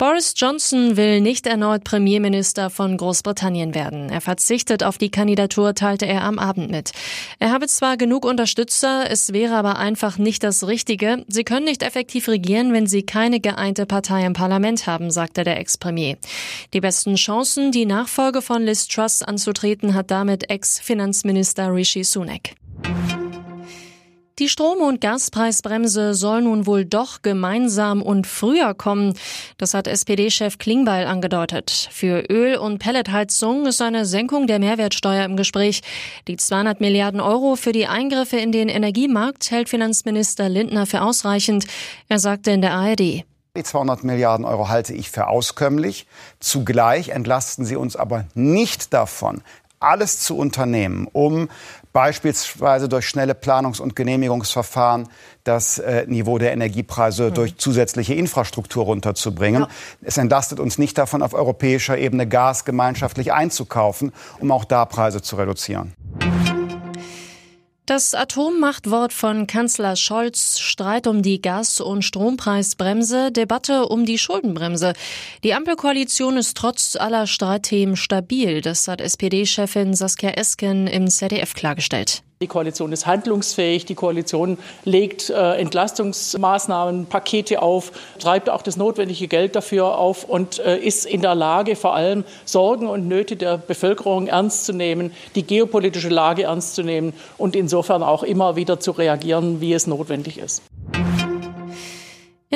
Boris Johnson will nicht erneut Premierminister von Großbritannien werden. Er verzichtet auf die Kandidatur, teilte er am Abend mit. Er habe zwar genug Unterstützer, es wäre aber einfach nicht das Richtige. Sie können nicht effektiv regieren, wenn sie keine geeinte Partei im Parlament haben, sagte der Ex-Premier. Die besten Chancen, die Nachfolge von Liz Truss anzutreten, hat damit Ex-Finanzminister Rishi Sunak. Die Strom- und Gaspreisbremse soll nun wohl doch gemeinsam und früher kommen. Das hat SPD-Chef Klingbeil angedeutet. Für Öl- und Pelletheizung ist eine Senkung der Mehrwertsteuer im Gespräch. Die 200 Milliarden Euro für die Eingriffe in den Energiemarkt hält Finanzminister Lindner für ausreichend. Er sagte in der ARD. Die 200 Milliarden Euro halte ich für auskömmlich. Zugleich entlasten sie uns aber nicht davon, alles zu unternehmen, um beispielsweise durch schnelle Planungs- und Genehmigungsverfahren das äh, Niveau der Energiepreise mhm. durch zusätzliche Infrastruktur runterzubringen. Ja. Es entlastet uns nicht davon, auf europäischer Ebene Gas gemeinschaftlich einzukaufen, um auch da Preise zu reduzieren. Das Atommachtwort von Kanzler Scholz, Streit um die Gas- und Strompreisbremse, Debatte um die Schuldenbremse. Die Ampelkoalition ist trotz aller Streitthemen stabil, das hat SPD-Chefin Saskia Esken im ZDF klargestellt. Die Koalition ist handlungsfähig. Die Koalition legt äh, Entlastungsmaßnahmen, Pakete auf, treibt auch das notwendige Geld dafür auf und äh, ist in der Lage, vor allem Sorgen und Nöte der Bevölkerung ernst zu nehmen, die geopolitische Lage ernst zu nehmen und insofern auch immer wieder zu reagieren, wie es notwendig ist.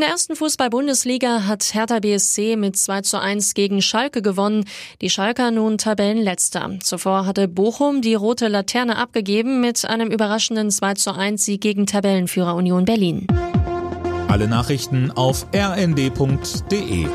In der ersten Fußball-Bundesliga hat Hertha BSC mit 2 zu 1 gegen Schalke gewonnen. Die Schalker nun Tabellenletzter. Zuvor hatte Bochum die rote Laterne abgegeben mit einem überraschenden 2 zu 1 Sieg gegen Tabellenführer Union Berlin. Alle Nachrichten auf rnd.de